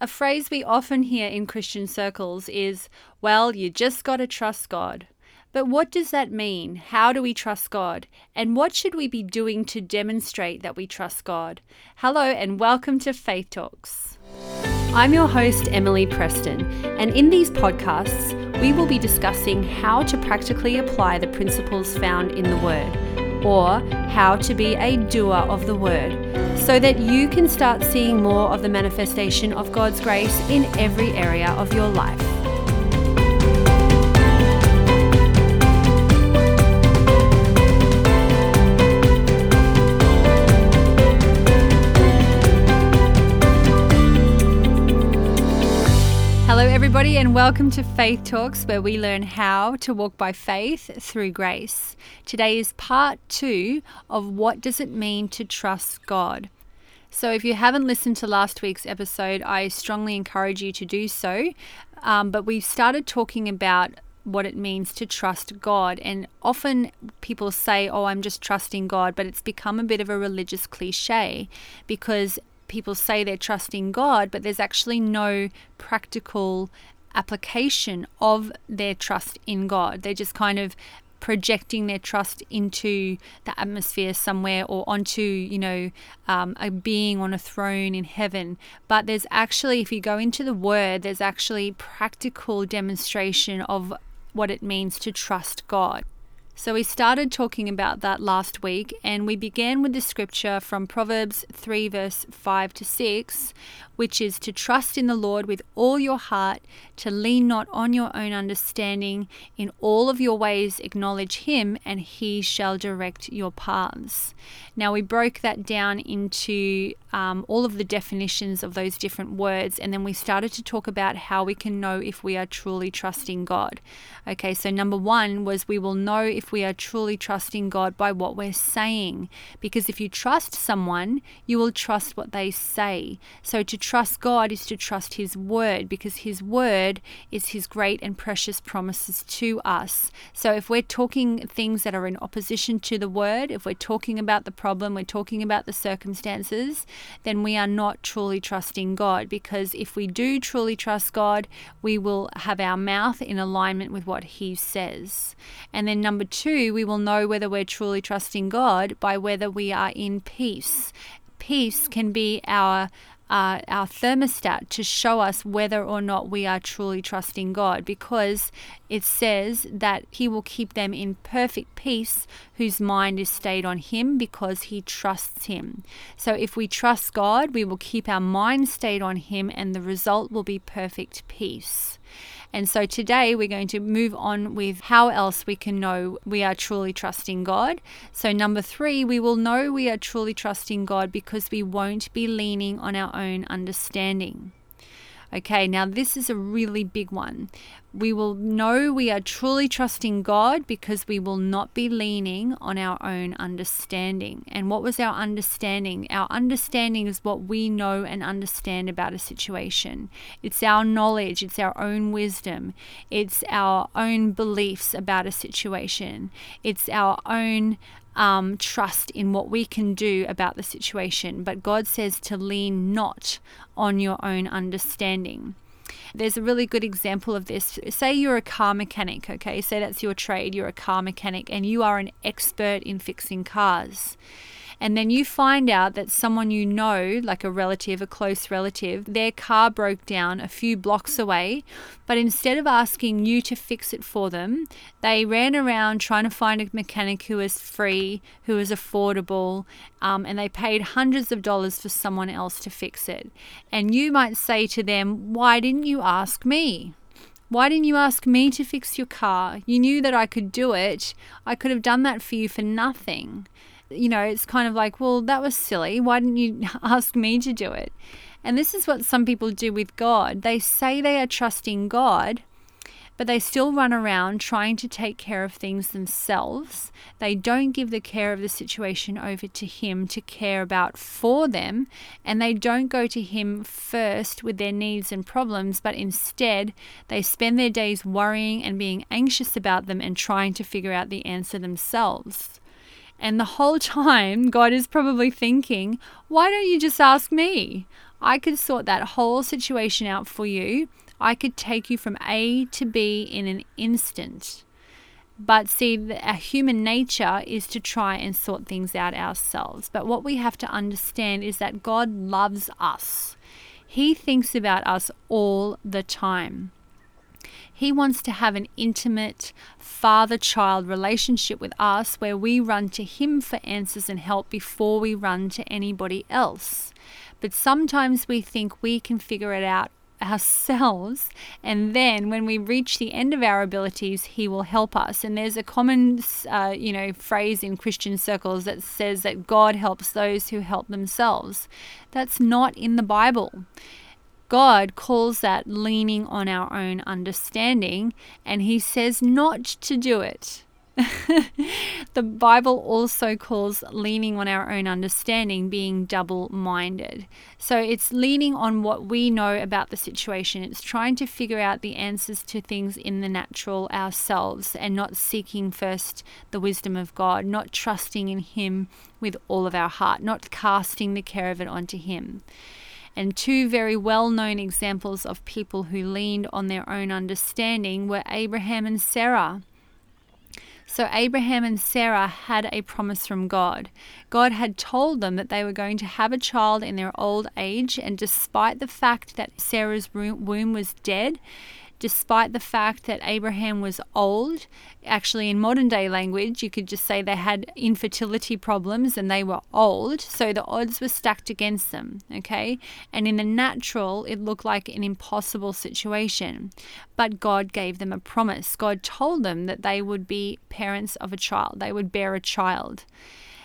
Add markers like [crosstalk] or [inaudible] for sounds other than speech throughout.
A phrase we often hear in Christian circles is, well, you just got to trust God. But what does that mean? How do we trust God? And what should we be doing to demonstrate that we trust God? Hello, and welcome to Faith Talks. I'm your host, Emily Preston, and in these podcasts, we will be discussing how to practically apply the principles found in the Word, or how to be a doer of the Word so that you can start seeing more of the manifestation of God's grace in every area of your life. Hello, everybody, and welcome to Faith Talks, where we learn how to walk by faith through grace. Today is part two of what does it mean to trust God. So, if you haven't listened to last week's episode, I strongly encourage you to do so. Um, but we've started talking about what it means to trust God. And often people say, Oh, I'm just trusting God, but it's become a bit of a religious cliche because people say they're trusting God, but there's actually no practical application of their trust in God. They're just kind of projecting their trust into the atmosphere somewhere or onto, you know, um, a being on a throne in heaven. But there's actually, if you go into the word, there's actually practical demonstration of what it means to trust God. So we started talking about that last week, and we began with the scripture from Proverbs 3, verse 5 to 6, which is to trust in the Lord with all your heart, to lean not on your own understanding, in all of your ways acknowledge Him, and He shall direct your paths. Now we broke that down into um, all of the definitions of those different words, and then we started to talk about how we can know if we are truly trusting God. Okay, so number one was we will know if we are truly trusting God by what we're saying, because if you trust someone, you will trust what they say. So to trust God is to trust His word, because His word is His great and precious promises to us. So if we're talking things that are in opposition to the word, if we're talking about the problem, we're talking about the circumstances, then we are not truly trusting God. Because if we do truly trust God, we will have our mouth in alignment with what He says. And then, number two, we will know whether we're truly trusting God by whether we are in peace. Peace can be our uh, our thermostat to show us whether or not we are truly trusting God because it says that He will keep them in perfect peace whose mind is stayed on Him because He trusts Him. So if we trust God, we will keep our mind stayed on Him and the result will be perfect peace. And so today we're going to move on with how else we can know we are truly trusting God. So, number three, we will know we are truly trusting God because we won't be leaning on our own understanding. Okay, now this is a really big one. We will know we are truly trusting God because we will not be leaning on our own understanding. And what was our understanding? Our understanding is what we know and understand about a situation. It's our knowledge, it's our own wisdom, it's our own beliefs about a situation, it's our own um, trust in what we can do about the situation. But God says to lean not on your own understanding. There's a really good example of this. Say you're a car mechanic, okay? Say that's your trade, you're a car mechanic, and you are an expert in fixing cars and then you find out that someone you know, like a relative, a close relative, their car broke down a few blocks away, but instead of asking you to fix it for them, they ran around trying to find a mechanic who was free, who was affordable, um, and they paid hundreds of dollars for someone else to fix it. And you might say to them, Why didn't you ask me? Why didn't you ask me to fix your car? You knew that I could do it. I could have done that for you for nothing you know, it's kind of like, well, that was silly. Why didn't you [laughs] ask me to do it? And this is what some people do with God. They say they are trusting God, but they still run around trying to take care of things themselves. They don't give the care of the situation over to Him to care about for them, and they don't go to Him first with their needs and problems, but instead they spend their days worrying and being anxious about them and trying to figure out the answer themselves. And the whole [laughs] time, God is probably thinking, why don't you just ask me? I could sort that whole situation out for you. I could take you from A to B in an instant. But see, our human nature is to try and sort things out ourselves. But what we have to understand is that God loves us. He thinks about us all the time. He wants to have an intimate father child relationship with us where we run to Him for answers and help before we run to anybody else. But sometimes we think we can figure it out ourselves and then when we reach the end of our abilities he will help us. And there's a common uh, you know phrase in christian circles that says that god helps those who help themselves. That's not in the bible God calls that leaning on our own understanding, and He says not to do it. [laughs] the Bible also calls leaning on our own understanding being double minded. So it's leaning on what we know about the situation. It's trying to figure out the answers to things in the natural ourselves and not seeking first the wisdom of God, not trusting in Him with all of our heart, not casting the care of it onto Him. And two very well known examples of people who leaned on their own understanding were Abraham and Sarah. So Abraham and Sarah had a promise from God. God had told them that they were going to have a child in their old age, and despite the fact that Sarah's womb was dead, despite the fact that Abraham was old. Actually, in modern day language, you could just say they had infertility problems and they were old, so the odds were stacked against them, okay? And in the natural, it looked like an impossible situation. But God gave them a promise. God told them that they would be parents of a child, they would bear a child.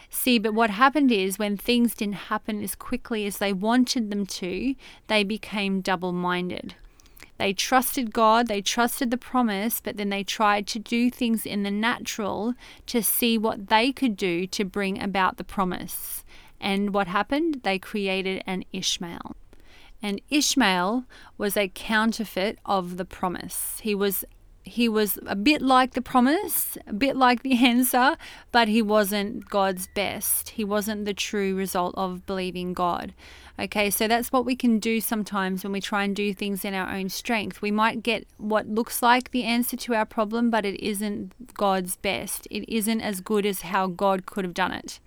See, but what happened is when things didn't happen as quickly as they wanted them to, they became double minded. They trusted God, they trusted the promise, but then they tried to do things in the natural to see what they could do to bring about the promise. And what happened? They created an Ishmael. And Ishmael was a counterfeit of the promise. He was he was a bit like the promise, a bit like the [laughs] answer, but he wasn't God's best. He wasn't the true result of believing God. Okay, so that's what we can do sometimes when we try and do things in our own strength. We might get what looks like the answer to our problem, but it isn't God's best. It isn't as good as how God could have done it.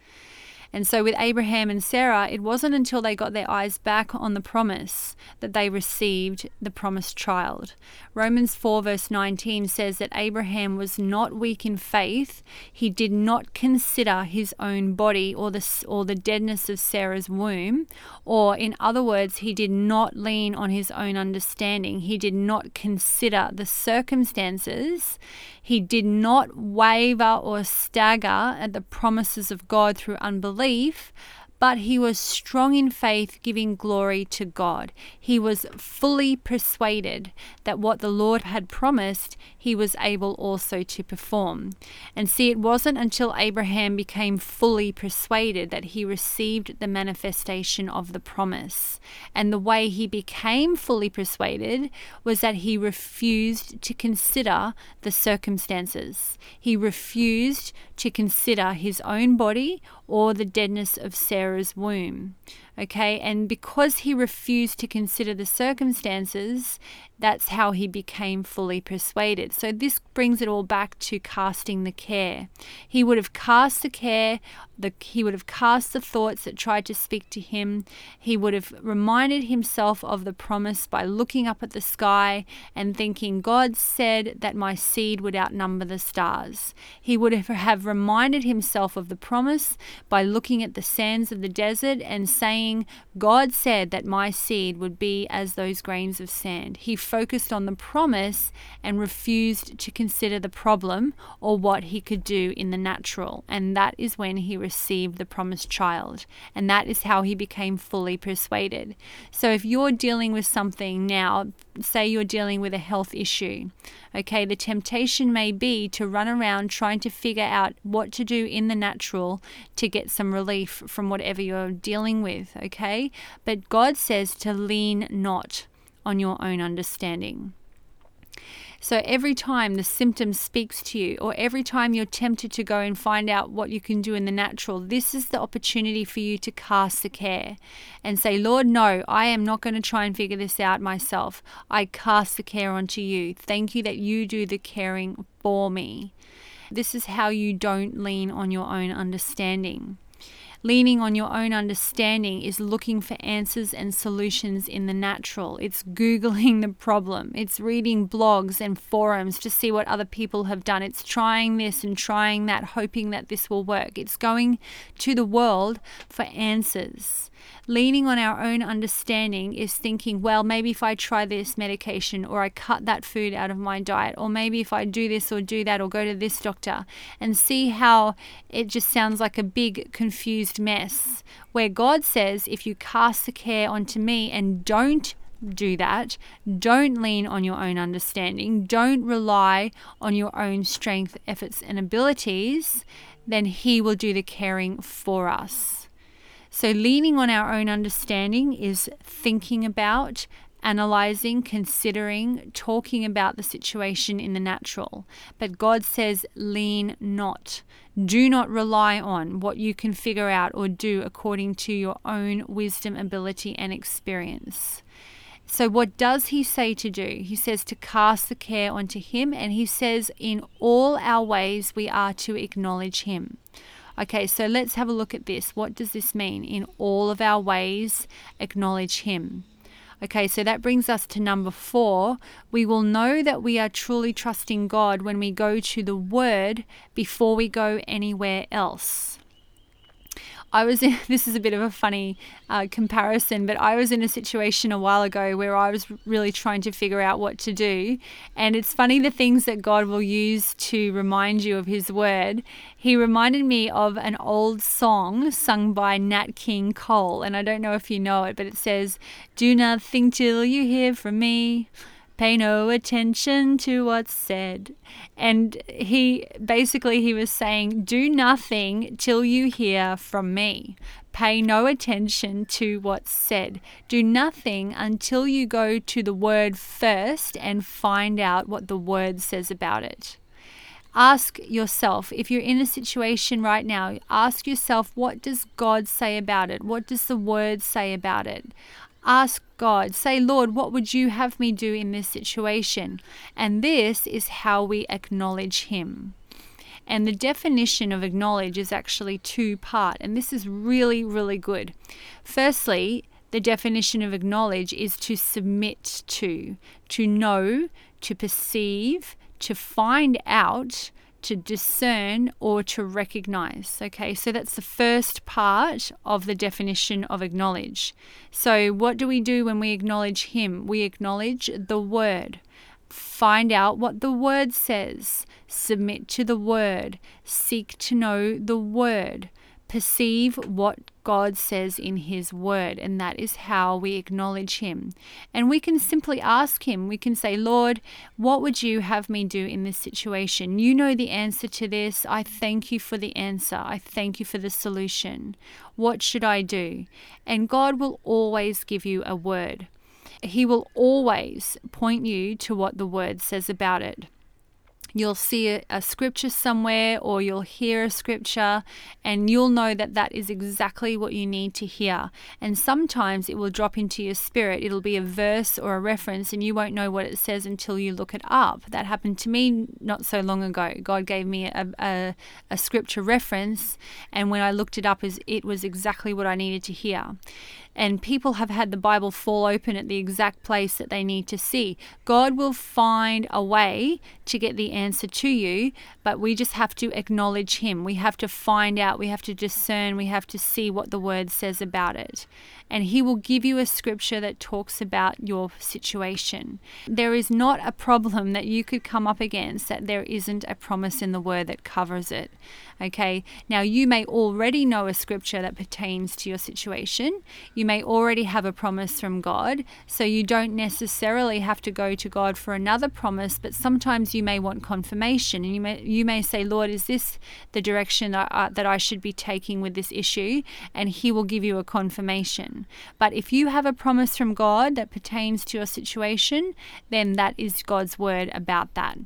And so with Abraham and Sarah, it wasn't until they got their eyes back on the promise that they received the promised child. Romans 4, verse 19 says that Abraham was not weak in faith. He did not consider his own body or the, or the deadness of Sarah's womb. Or, in other words, he did not lean on his own understanding. He did not consider the circumstances. He did not waver or stagger at the promises of God through unbelief, but he was strong in faith, giving glory to God. He was fully persuaded that what the Lord had promised, he was able also to perform. And see, it wasn't until Abraham became fully persuaded that he received the manifestation of the promise. And the way he became fully persuaded was that he refused to consider the circumstances. He refused to consider his own body or the deadness of Sarah's womb. Okay, and because he refused to consider the circumstances, that's how he became fully persuaded. So, this brings it all back to casting the care. He would have cast the care, the, he would have cast the thoughts that tried to speak to him. He would have reminded himself of the promise by looking up at the sky and thinking, God said that my seed would outnumber the stars. He would have reminded himself of the promise by looking at the sands of the desert and saying, God said that my seed would be as those grains of sand. He focused on the promise and refused to consider the problem or what he could do in the natural. And that is when he received the promised child. And that is how he became fully persuaded. So if you're dealing with something now, say you're dealing with a health issue, okay, the temptation may be to run around trying to figure out what to do in the natural to get some relief from whatever you're dealing with, okay? But God says to lean not on your own understanding. So every time the symptom speaks to you, or every time you're tempted to go and find out what you can do in the natural, this is the opportunity for you to cast the care and say, Lord, no, I am not going to try and figure this out myself. I cast the care onto you. Thank you that you do the caring for me. This is how you don't lean on your own understanding. Leaning on your own understanding is looking for answers and solutions in the natural. It's Googling the problem. It's reading blogs and forums to see what other people have done. It's trying this and trying that, hoping that this will work. It's going to the world for answers. Leaning on our own understanding is thinking, well, maybe if I try this medication or I cut that food out of my diet, or maybe if I do this or do that or go to this doctor, and see how it just sounds like a big confused mess. Where God says, if you cast the care onto me and don't do that. Don't lean on your own understanding. Don't rely on your own strength, efforts, and abilities. Then He will do the caring for us. So, leaning on our own understanding is thinking about, analyzing, considering, talking about the situation in the natural. But God says, lean not. Do not rely on what you can figure out or do according to your own wisdom, ability, and experience. So, what does he say to do? He says to cast the care onto him, and he says, in all our ways, we are to acknowledge him. Okay, so let's have a look at this. What does this mean? In all of our ways, acknowledge Him. Okay, so that brings us to number four. We will know that we are truly trusting God when we go to the Word before we go anywhere else. I was in, [laughs] this is a bit of a funny uh, comparison, but I was in a situation a while ago where I was really trying to figure out what to do. And it's funny the things that God will use to remind you of His word. He reminded me of an old song sung by Nat King Cole. And I don't know if you know it, but it says, Do nothing till you hear from me. Pay no attention to what's said. And he basically he was saying, do nothing till you hear from me. Pay no attention to what's said. Do nothing until you go to the word first and find out what the word says about it ask yourself if you're in a situation right now ask yourself what does god say about it what does the word say about it Ask God, say, Lord, what would you have me do in this situation? And this is how we acknowledge Him. And the definition of acknowledge is actually two part, and this is really, really good. Firstly, the definition of acknowledge is to submit to, to know, to perceive, to find out, to discern or to recognize. Okay, so that's the first part of the definition of acknowledge. So, what do we do when we acknowledge Him? We acknowledge the Word. Find out what the Word says, submit to the Word, seek to know the Word perceive what God says in His Word, and that is how we acknowledge Him. And we can simply ask Him, we can say, Lord, what would you have me do in this situation? You know the answer to this. I thank you for the answer. I thank you for the solution. What should I do? And God will always give you a word. He will always point you to what the Word says about it you'll see a, a, scripture somewhere or you'll hear a scripture and you'll know that that is exactly what you need to hear. And sometimes it will drop into your spirit. It'll be a verse or a reference and you won't know what it says until you look it up. That happened to me not so long ago. God gave me a, a, a scripture reference and when I looked it up, it was exactly what I needed to hear and people have had the Bible fall open at the exact place that they need to see. God will find a way to get the answer to you, but we just have to acknowledge Him. We have to find out, we have to discern, we have to see what the Word says about it. And He will give you a scripture that talks about your situation. There is not a problem that you could come up against that there isn't a promise in the Word that covers it. Okay, now you may already know a scripture that pertains to your situation. You may already have a promise from God, so you don't necessarily have to go to God for another promise, but sometimes you may want confirmation and you may you may say, "Lord, is this the direction that I, that I should be taking with this issue?" and he will give you a confirmation. But if you have a promise from God that pertains to your situation, then that is God's word about that.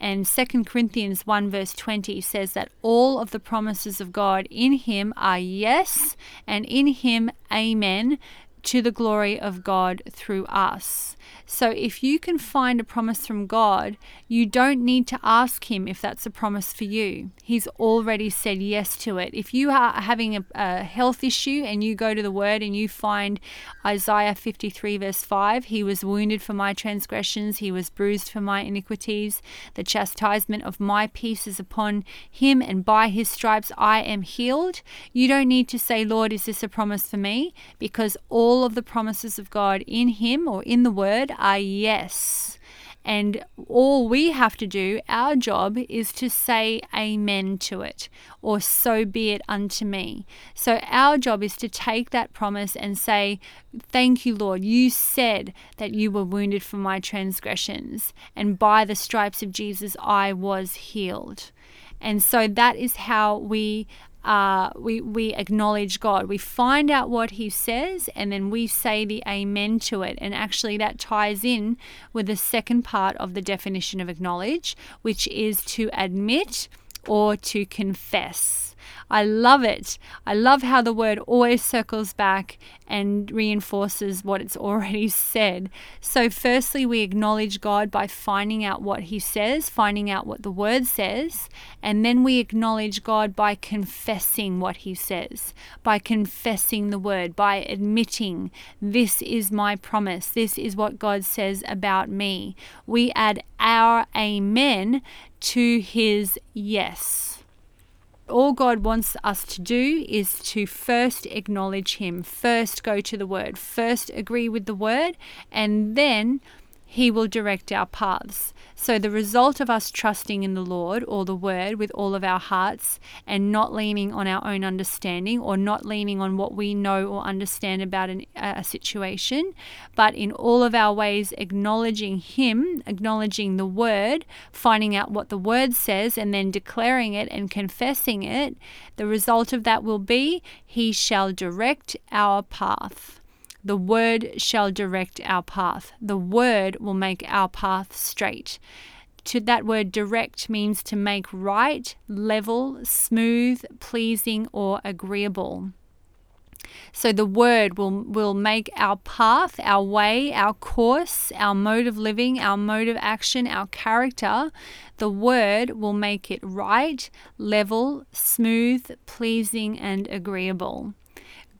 And 2 Corinthians 1 verse 20 says that all of the promises of God in him are yes, and in him amen to the glory of God through us. So if you can find a promise from God, you don't need to ask Him if that's a promise for you. He's already said yes to it. If you are having a, a health issue and you go to the Word and you find Isaiah 53, verse 5, He was wounded for my transgressions, He was bruised for my iniquities. The chastisement of my peace is upon Him, and by His stripes I am healed. You don't need to say, Lord, is this a promise for me? Because all of the promises of God in Him or in the Word are yes. And all we have to do, our job, is to say amen to it, or so be it unto me. So our job is to take that promise and say, Thank you, Lord. You said that you were wounded for my transgressions, and by the stripes of Jesus I was healed. And so that is how we uh, we, we acknowledge God. We find out what He says and then we say the amen to it. And actually, that ties in with the second part of the definition of acknowledge, which is to admit or to confess. I love it. I love how the word always circles back and reinforces what it's [laughs] already said. So, firstly, we acknowledge God by finding out what He says, finding out what the word says, and then we acknowledge God by confessing what He says, by confessing the word, by admitting, This is my promise, this is what God says about me. We add our amen to His yes. All God wants us to do is to first acknowledge Him, first go to the Word, first agree with the Word, and then He will direct our paths. So, the result of us trusting in the Lord or the Word with all of our hearts and not leaning on our own understanding or not leaning on what we know or understand about an, a situation, but in all of our ways acknowledging Him, acknowledging the Word, finding out what the Word says, and then declaring it and confessing it, the result of that will be He shall direct our path. The word shall direct our path. The word will make our path straight. To that word direct means to make right, level, smooth, pleasing, or agreeable. So the word will, will make our path, our way, our course, our mode of living, our mode of action, our character, the word will make it right, level, smooth, pleasing, and agreeable.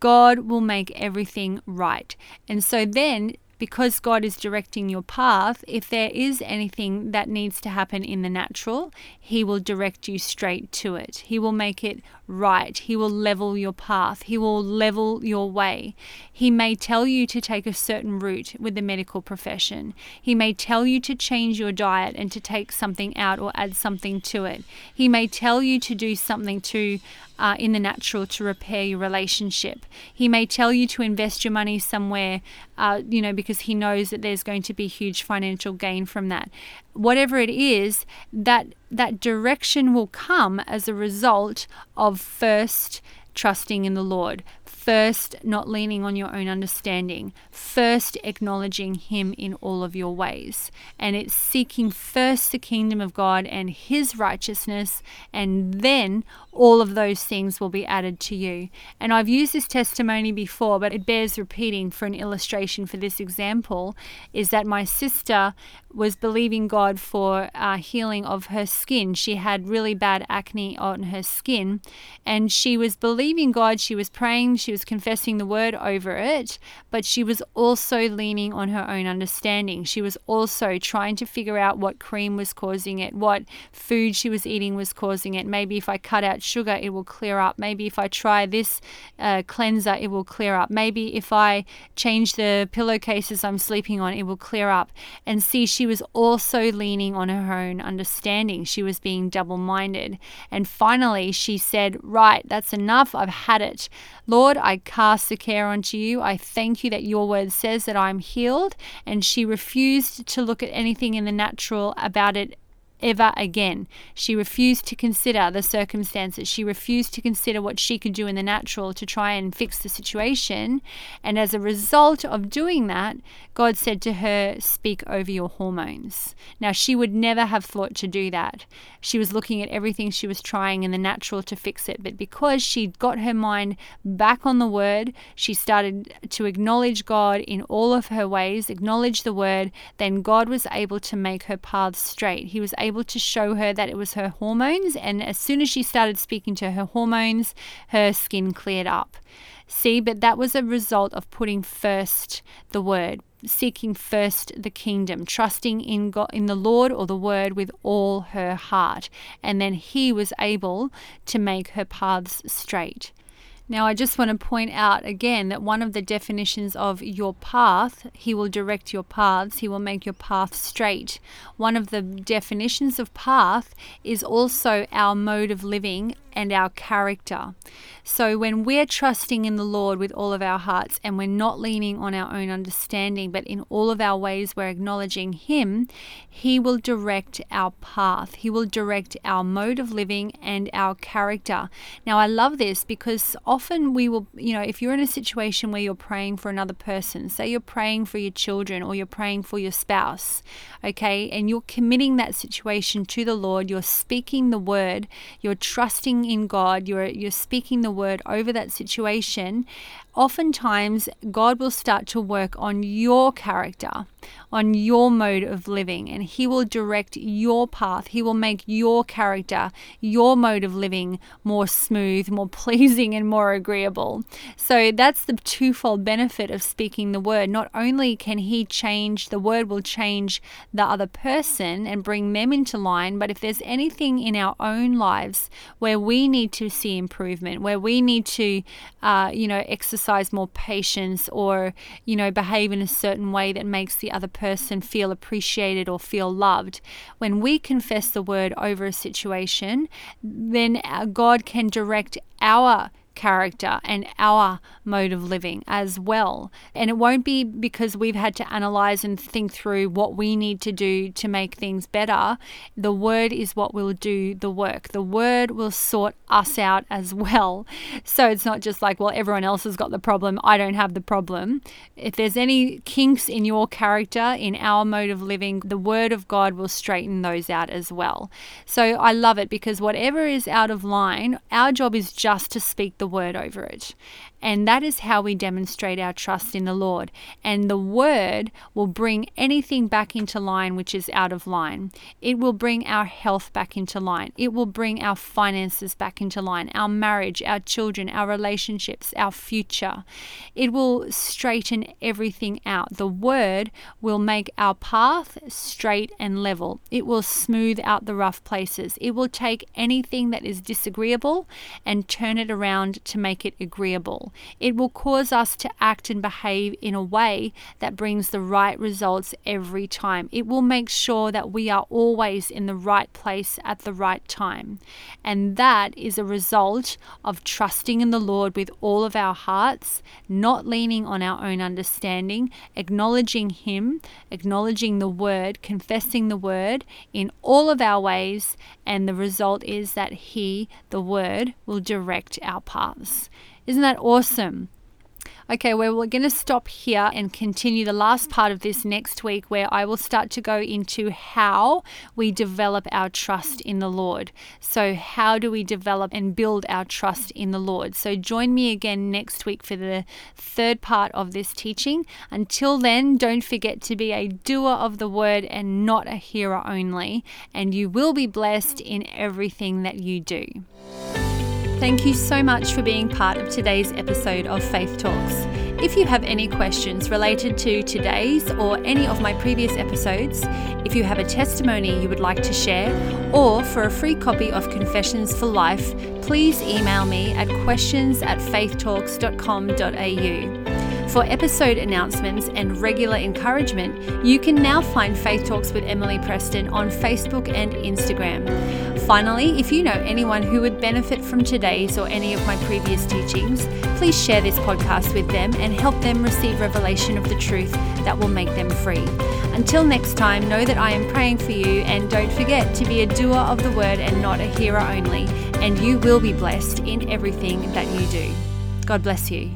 God will make everything right. And so then because God is directing your path, if there is anything that needs to happen in the natural, He will direct you straight to it. He will make it right. He will level your path. He will level your way. He may tell you to take a certain route with the medical profession. He may tell you to change your diet and to take something out or add something to it. He may tell you to do something to uh, in the natural to repair your relationship. He may tell you to invest your money somewhere, uh, you know, because he knows that there's going to be huge financial gain from that. Whatever it is, that that direction will come as a result of first trusting in the Lord, first not leaning on your own understanding, first acknowledging Him in all of your ways. And it's seeking first the kingdom of God and His righteousness, and then all of those things will be added to you. And I've used this testimony before, but it bears repeating for an illustration for this example is that my sister was believing God for uh, healing of her skin. She had really bad acne on her skin, and she was believing God. She was praying, she was confessing the word over it, but she was also leaning on her own understanding. She was also trying to figure out what cream was causing it, what food she was eating was causing it. Maybe if I cut out sugar, it will clear up. Maybe if I try this uh, cleanser, it will clear up. Maybe if I change the pillowcases I'm sleeping on, it will clear up. And see, she was also leaning on her own understanding. She was being double minded. And finally, she said, Right, that's enough. I've had it. Lord, I cast the care onto you. I thank you that your word says that I'm healed. And she refused to look at anything in the natural about it ever again. She refused to consider the circumstances. She refused to consider what she could do in the natural to try and fix the situation. And as a result of doing that, God said to her, Speak over your hormones. Now, she would never have thought to do that. She was looking at everything she was trying in the natural to fix it. But because she got her mind back on the word, she started to acknowledge God in all of her ways, acknowledge the word, then God was able to make her path straight. He was able able to show her that it was her hormones. And as soon as she started speaking to her hormones, her skin cleared up. See, but that was a result of putting first the word, seeking first the kingdom, trusting in God, in the Lord or the word with all her heart. And then he was able to make her paths straight. Now, I just want to point out again that one of the definitions of your path, He will direct your paths, He will make your path straight. One of the definitions of path is also our mode of living and our character. So when we're trusting in the Lord with all of our hearts and we're not leaning on our own understanding, but in all of our ways we're acknowledging Him, He will direct our path. He will direct our mode of living and our character. Now, I love this because often we will, you know, if you're in a situation where you're praying for another person, say you're praying for your children or you're praying for your spouse, okay, and you're committing that situation to the Lord, you're speaking the word, you're trusting in God, you're you're speaking the word over that situation, oftentimes God will start to work on your character, on your mode of living, and He will direct your path. He will make your character, your mode of living more smooth, more [laughs] pleasing, and more agreeable. So that's the twofold benefit of speaking the word. Not only can He change, the word will change the other person and bring them into line, but if there's anything in our own lives where we need to see improvement, where we need to, uh, you know, exercise exercise more patience or, you know, behave in a certain way that makes the other person feel appreciated or feel loved. When we confess the word over a situation, then uh, God can direct our character and our mode of living as well. And it won't be because we've had to analyze and think through what we need to do to make things better. The word is what will do the work. The word will sort us out as well. So it's not just like, well, everyone else has got the problem, I don't have the problem. If there's any kinks in your character, in our mode of living, the word of God will straighten those out as well. So I love it because whatever is out of line, our job is just to speak the word over it. And that is how we demonstrate our trust in the Lord. And the word will bring anything back into line which is out of line. It will bring our health back into line. It will bring our finances back into line, our marriage, our children, our relationships, our future. It will straighten everything out. The word will make our path straight and level. It will smooth out the rough places. It will take anything that is disagreeable and turn it around to make it agreeable. It will cause us to act and behave in a way that brings the right results every time. It will make sure that we are always in the right place at the right time. And that is a result of trusting in the Lord with all of our hearts, not leaning on our own understanding, acknowledging Him, acknowledging the Word, confessing the Word in all of our ways. And the result is that He, the Word, will direct our paths. Isn't that awesome? Okay, well, we're going to stop here and continue the last part of this next week, where I will start to go into how we develop our trust in the Lord. So, how do we develop and build our trust in the Lord? So, join me again next week for the third part of this teaching. Until then, don't forget to be a doer of the word and not a hearer only, and you will be blessed in everything that you do. Thank you so much for being part of today's episode of Faith Talks. If you have any questions related to today's or any of my previous episodes, if you have a testimony you would like to share, or for a free copy of Confessions for Life, please email me at questions at faithtalks.com.au. For episode announcements and regular encouragement, you can now find Faith Talks with Emily Preston on Facebook and Instagram. Finally, if you know anyone who would benefit from today's or any of my previous teachings, please share this podcast with them and help them receive revelation of the truth that will make them free. Until next time, know that I am praying for you and don't forget to be a doer of the word and not a hearer only, and you will be blessed in everything that you do. God bless you.